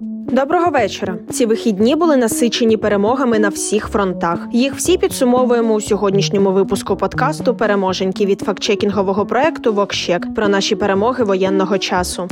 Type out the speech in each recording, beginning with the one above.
Доброго вечора. Ці вихідні були насичені перемогами на всіх фронтах. Їх всі підсумовуємо у сьогоднішньому випуску подкасту Переможеньки від фактчекінгового проекту Вокщек про наші перемоги воєнного часу.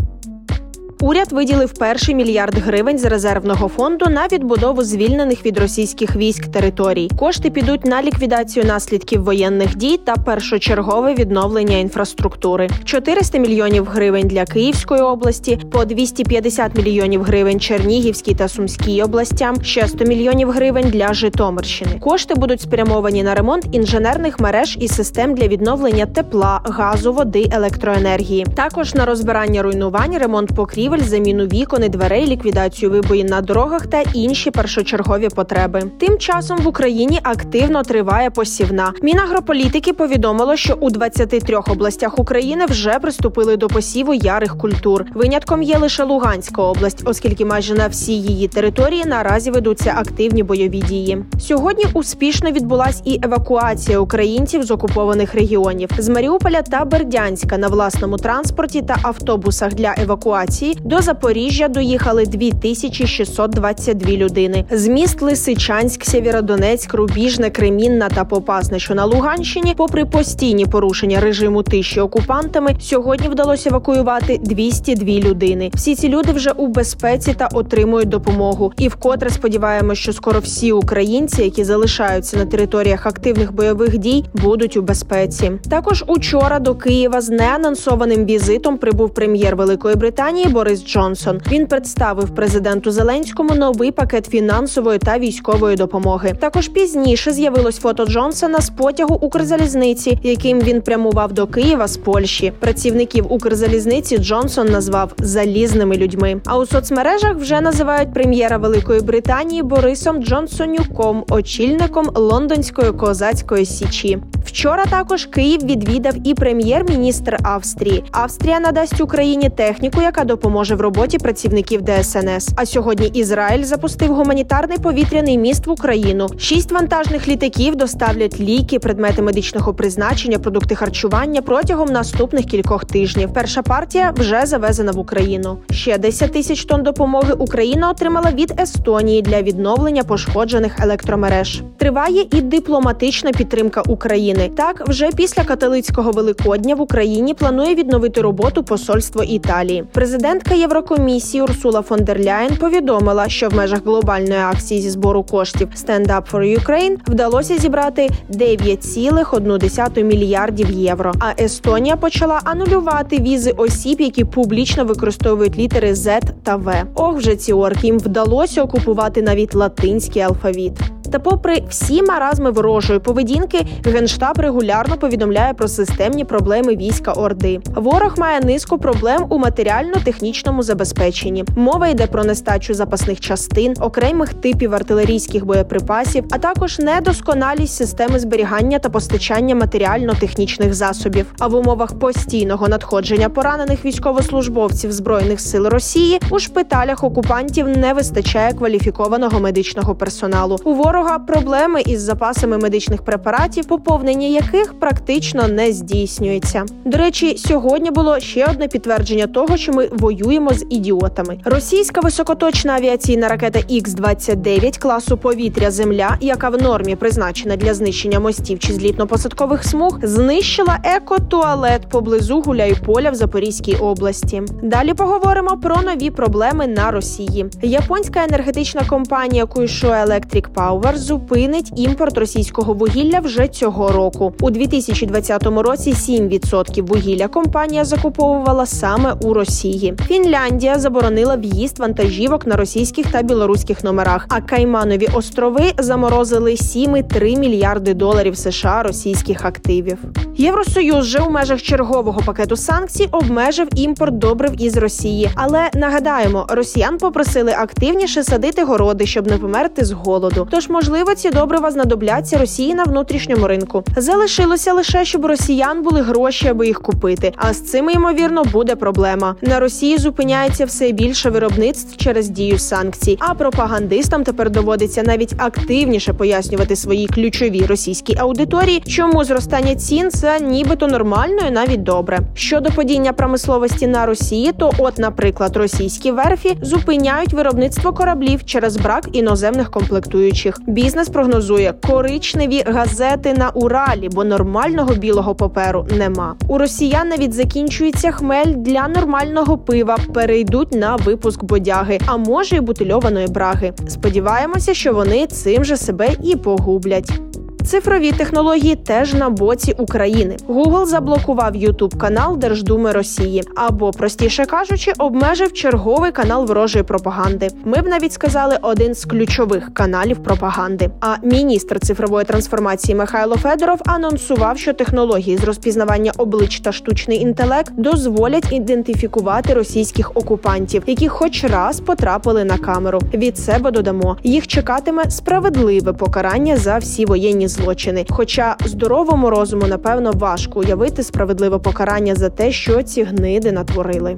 Уряд виділив перший мільярд гривень з резервного фонду на відбудову звільнених від російських військ територій. Кошти підуть на ліквідацію наслідків воєнних дій та першочергове відновлення інфраструктури. 400 мільйонів гривень для Київської області, по 250 мільйонів гривень Чернігівській та Сумській областям, ще 100 мільйонів гривень для Житомирщини. Кошти будуть спрямовані на ремонт інженерних мереж і систем для відновлення тепла, газу, води, електроенергії. Також на розбирання руйнувань, ремонт покрівель заміну вікон і дверей, ліквідацію вибоїн на дорогах та інші першочергові потреби. Тим часом в Україні активно триває посівна. Мінагрополітики повідомило, що у 23 областях України вже приступили до посіву ярих культур. Винятком є лише Луганська область, оскільки майже на всій її території наразі ведуться активні бойові дії. Сьогодні успішно відбулась і евакуація українців з окупованих регіонів з Маріуполя та Бердянська на власному транспорті та автобусах для евакуації до Запоріжжя доїхали 2622 людини. З міст Лисичанськ, Сєвєродонецьк, Рубіжне, Кремінна та Попасне, що на Луганщині, попри постійні порушення режиму тиші окупантами, сьогодні вдалося евакуювати 202 людини. Всі ці люди вже у безпеці та отримують допомогу. І вкотре сподіваємося, що скоро всі українці, які залишаються на територіях активних бойових дій, будуть у безпеці. Також учора до Києва з неанонсованим візитом прибув прем'єр Великої Британії Борис Борис Джонсон. Він представив президенту Зеленському новий пакет фінансової та військової допомоги. Також пізніше з'явилось фото Джонсона з потягу Укрзалізниці, яким він прямував до Києва з Польщі. Працівників Укрзалізниці Джонсон назвав залізними людьми. А у соцмережах вже називають прем'єра Великої Британії Борисом Джонсонюком, очільником лондонської козацької січі. Вчора також Київ відвідав і прем'єр-міністр Австрії. Австрія надасть Україні техніку, яка допоможе в роботі працівників ДСНС. А сьогодні Ізраїль запустив гуманітарний повітряний міст в Україну. Шість вантажних літаків доставлять ліки, предмети медичного призначення, продукти харчування протягом наступних кількох тижнів. Перша партія вже завезена в Україну. Ще 10 тисяч тонн допомоги Україна отримала від Естонії для відновлення пошкоджених електромереж. Триває і дипломатична підтримка України. Так, вже після католицького великодня в Україні планує відновити роботу посольство Італії. Президентка Єврокомісії Урсула фон дер Ляєн повідомила, що в межах глобальної акції зі збору коштів «Stand Up for Ukraine» вдалося зібрати 9,1 мільярдів євро. А Естонія почала анулювати візи осіб, які публічно використовують літери Z та В. Ох, вже ці орки їм вдалося окупувати навіть латинський алфавіт. Та, попри всі маразми ворожої поведінки, генштаб регулярно повідомляє про системні проблеми війська Орди. Ворог має низку проблем у матеріально-технічному забезпеченні. Мова йде про нестачу запасних частин, окремих типів артилерійських боєприпасів, а також недосконалість системи зберігання та постачання матеріально-технічних засобів. А в умовах постійного надходження поранених військовослужбовців збройних сил Росії у шпиталях окупантів не вистачає кваліфікованого медичного персоналу. У ворога ворога проблеми із запасами медичних препаратів, поповнення яких практично не здійснюється. До речі, сьогодні було ще одне підтвердження того, що ми воюємо з ідіотами. Російська високоточна авіаційна ракета Х-29 класу повітря Земля, яка в нормі призначена для знищення мостів чи злітно-посадкових смуг, знищила екотуалет поблизу Гуляйполя в Запорізькій області. Далі поговоримо про нові проблеми на Росії. Японська енергетична компанія Куйшо Electric Power Товар зупинить імпорт російського вугілля вже цього року. У 2020 році 7% вугілля компанія закуповувала саме у Росії. Фінляндія заборонила в'їзд вантажівок на російських та білоруських номерах. А Кайманові острови заморозили 7,3 мільярди доларів США російських активів. Євросоюз вже у межах чергового пакету санкцій обмежив імпорт добрив із Росії. Але нагадаємо, росіян попросили активніше садити городи, щоб не померти з голоду. Тож можливо, ці добрива знадобляться Росії на внутрішньому ринку. Залишилося лише, щоб росіян були гроші, аби їх купити. А з цим ймовірно буде проблема. На Росії зупиняється все більше виробництв через дію санкцій. А пропагандистам тепер доводиться навіть активніше пояснювати своїй ключовій російській аудиторії, чому зростання цін це нібито нормально і навіть добре. Щодо падіння промисловості на Росії, то, от, наприклад, російські верфі зупиняють виробництво кораблів через брак іноземних комплектуючих. Бізнес прогнозує коричневі газети на Уралі, бо нормального білого паперу нема. У росіян навіть закінчується хмель для нормального пива. Перейдуть на випуск бодяги, а може й бутильованої браги. Сподіваємося, що вони цим же себе і погублять. Цифрові технології теж на боці України. Google заблокував youtube канал Держдуми Росії або, простіше кажучи, обмежив черговий канал ворожої пропаганди. Ми б навіть сказали один з ключових каналів пропаганди. А міністр цифрової трансформації Михайло Федоров анонсував, що технології з розпізнавання облич та штучний інтелект дозволять ідентифікувати російських окупантів, які хоч раз потрапили на камеру. Від себе додамо їх чекатиме справедливе покарання за всі воєнні злочини. Хоча здоровому розуму, напевно, важко уявити справедливе покарання за те, що ці гниди натворили.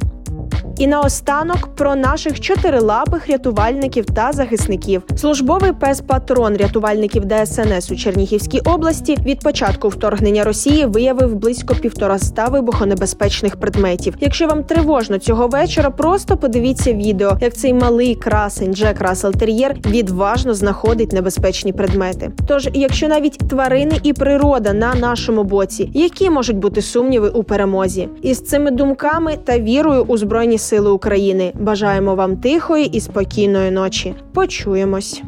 І наостанок про наших чотирилапих рятувальників та захисників. Службовий пес патрон рятувальників ДСНС у Чернігівській області від початку вторгнення Росії виявив близько півтораста вибухонебезпечних предметів. Якщо вам тривожно цього вечора, просто подивіться відео, як цей малий красень Джек Рассел Тер'єр відважно знаходить небезпечні предмети. Тож, якщо навіть тварини і природа на нашому боці, які можуть бути сумніви у перемозі, і з цими думками та вірою у збройні Сили України бажаємо вам тихої і спокійної ночі. Почуємось.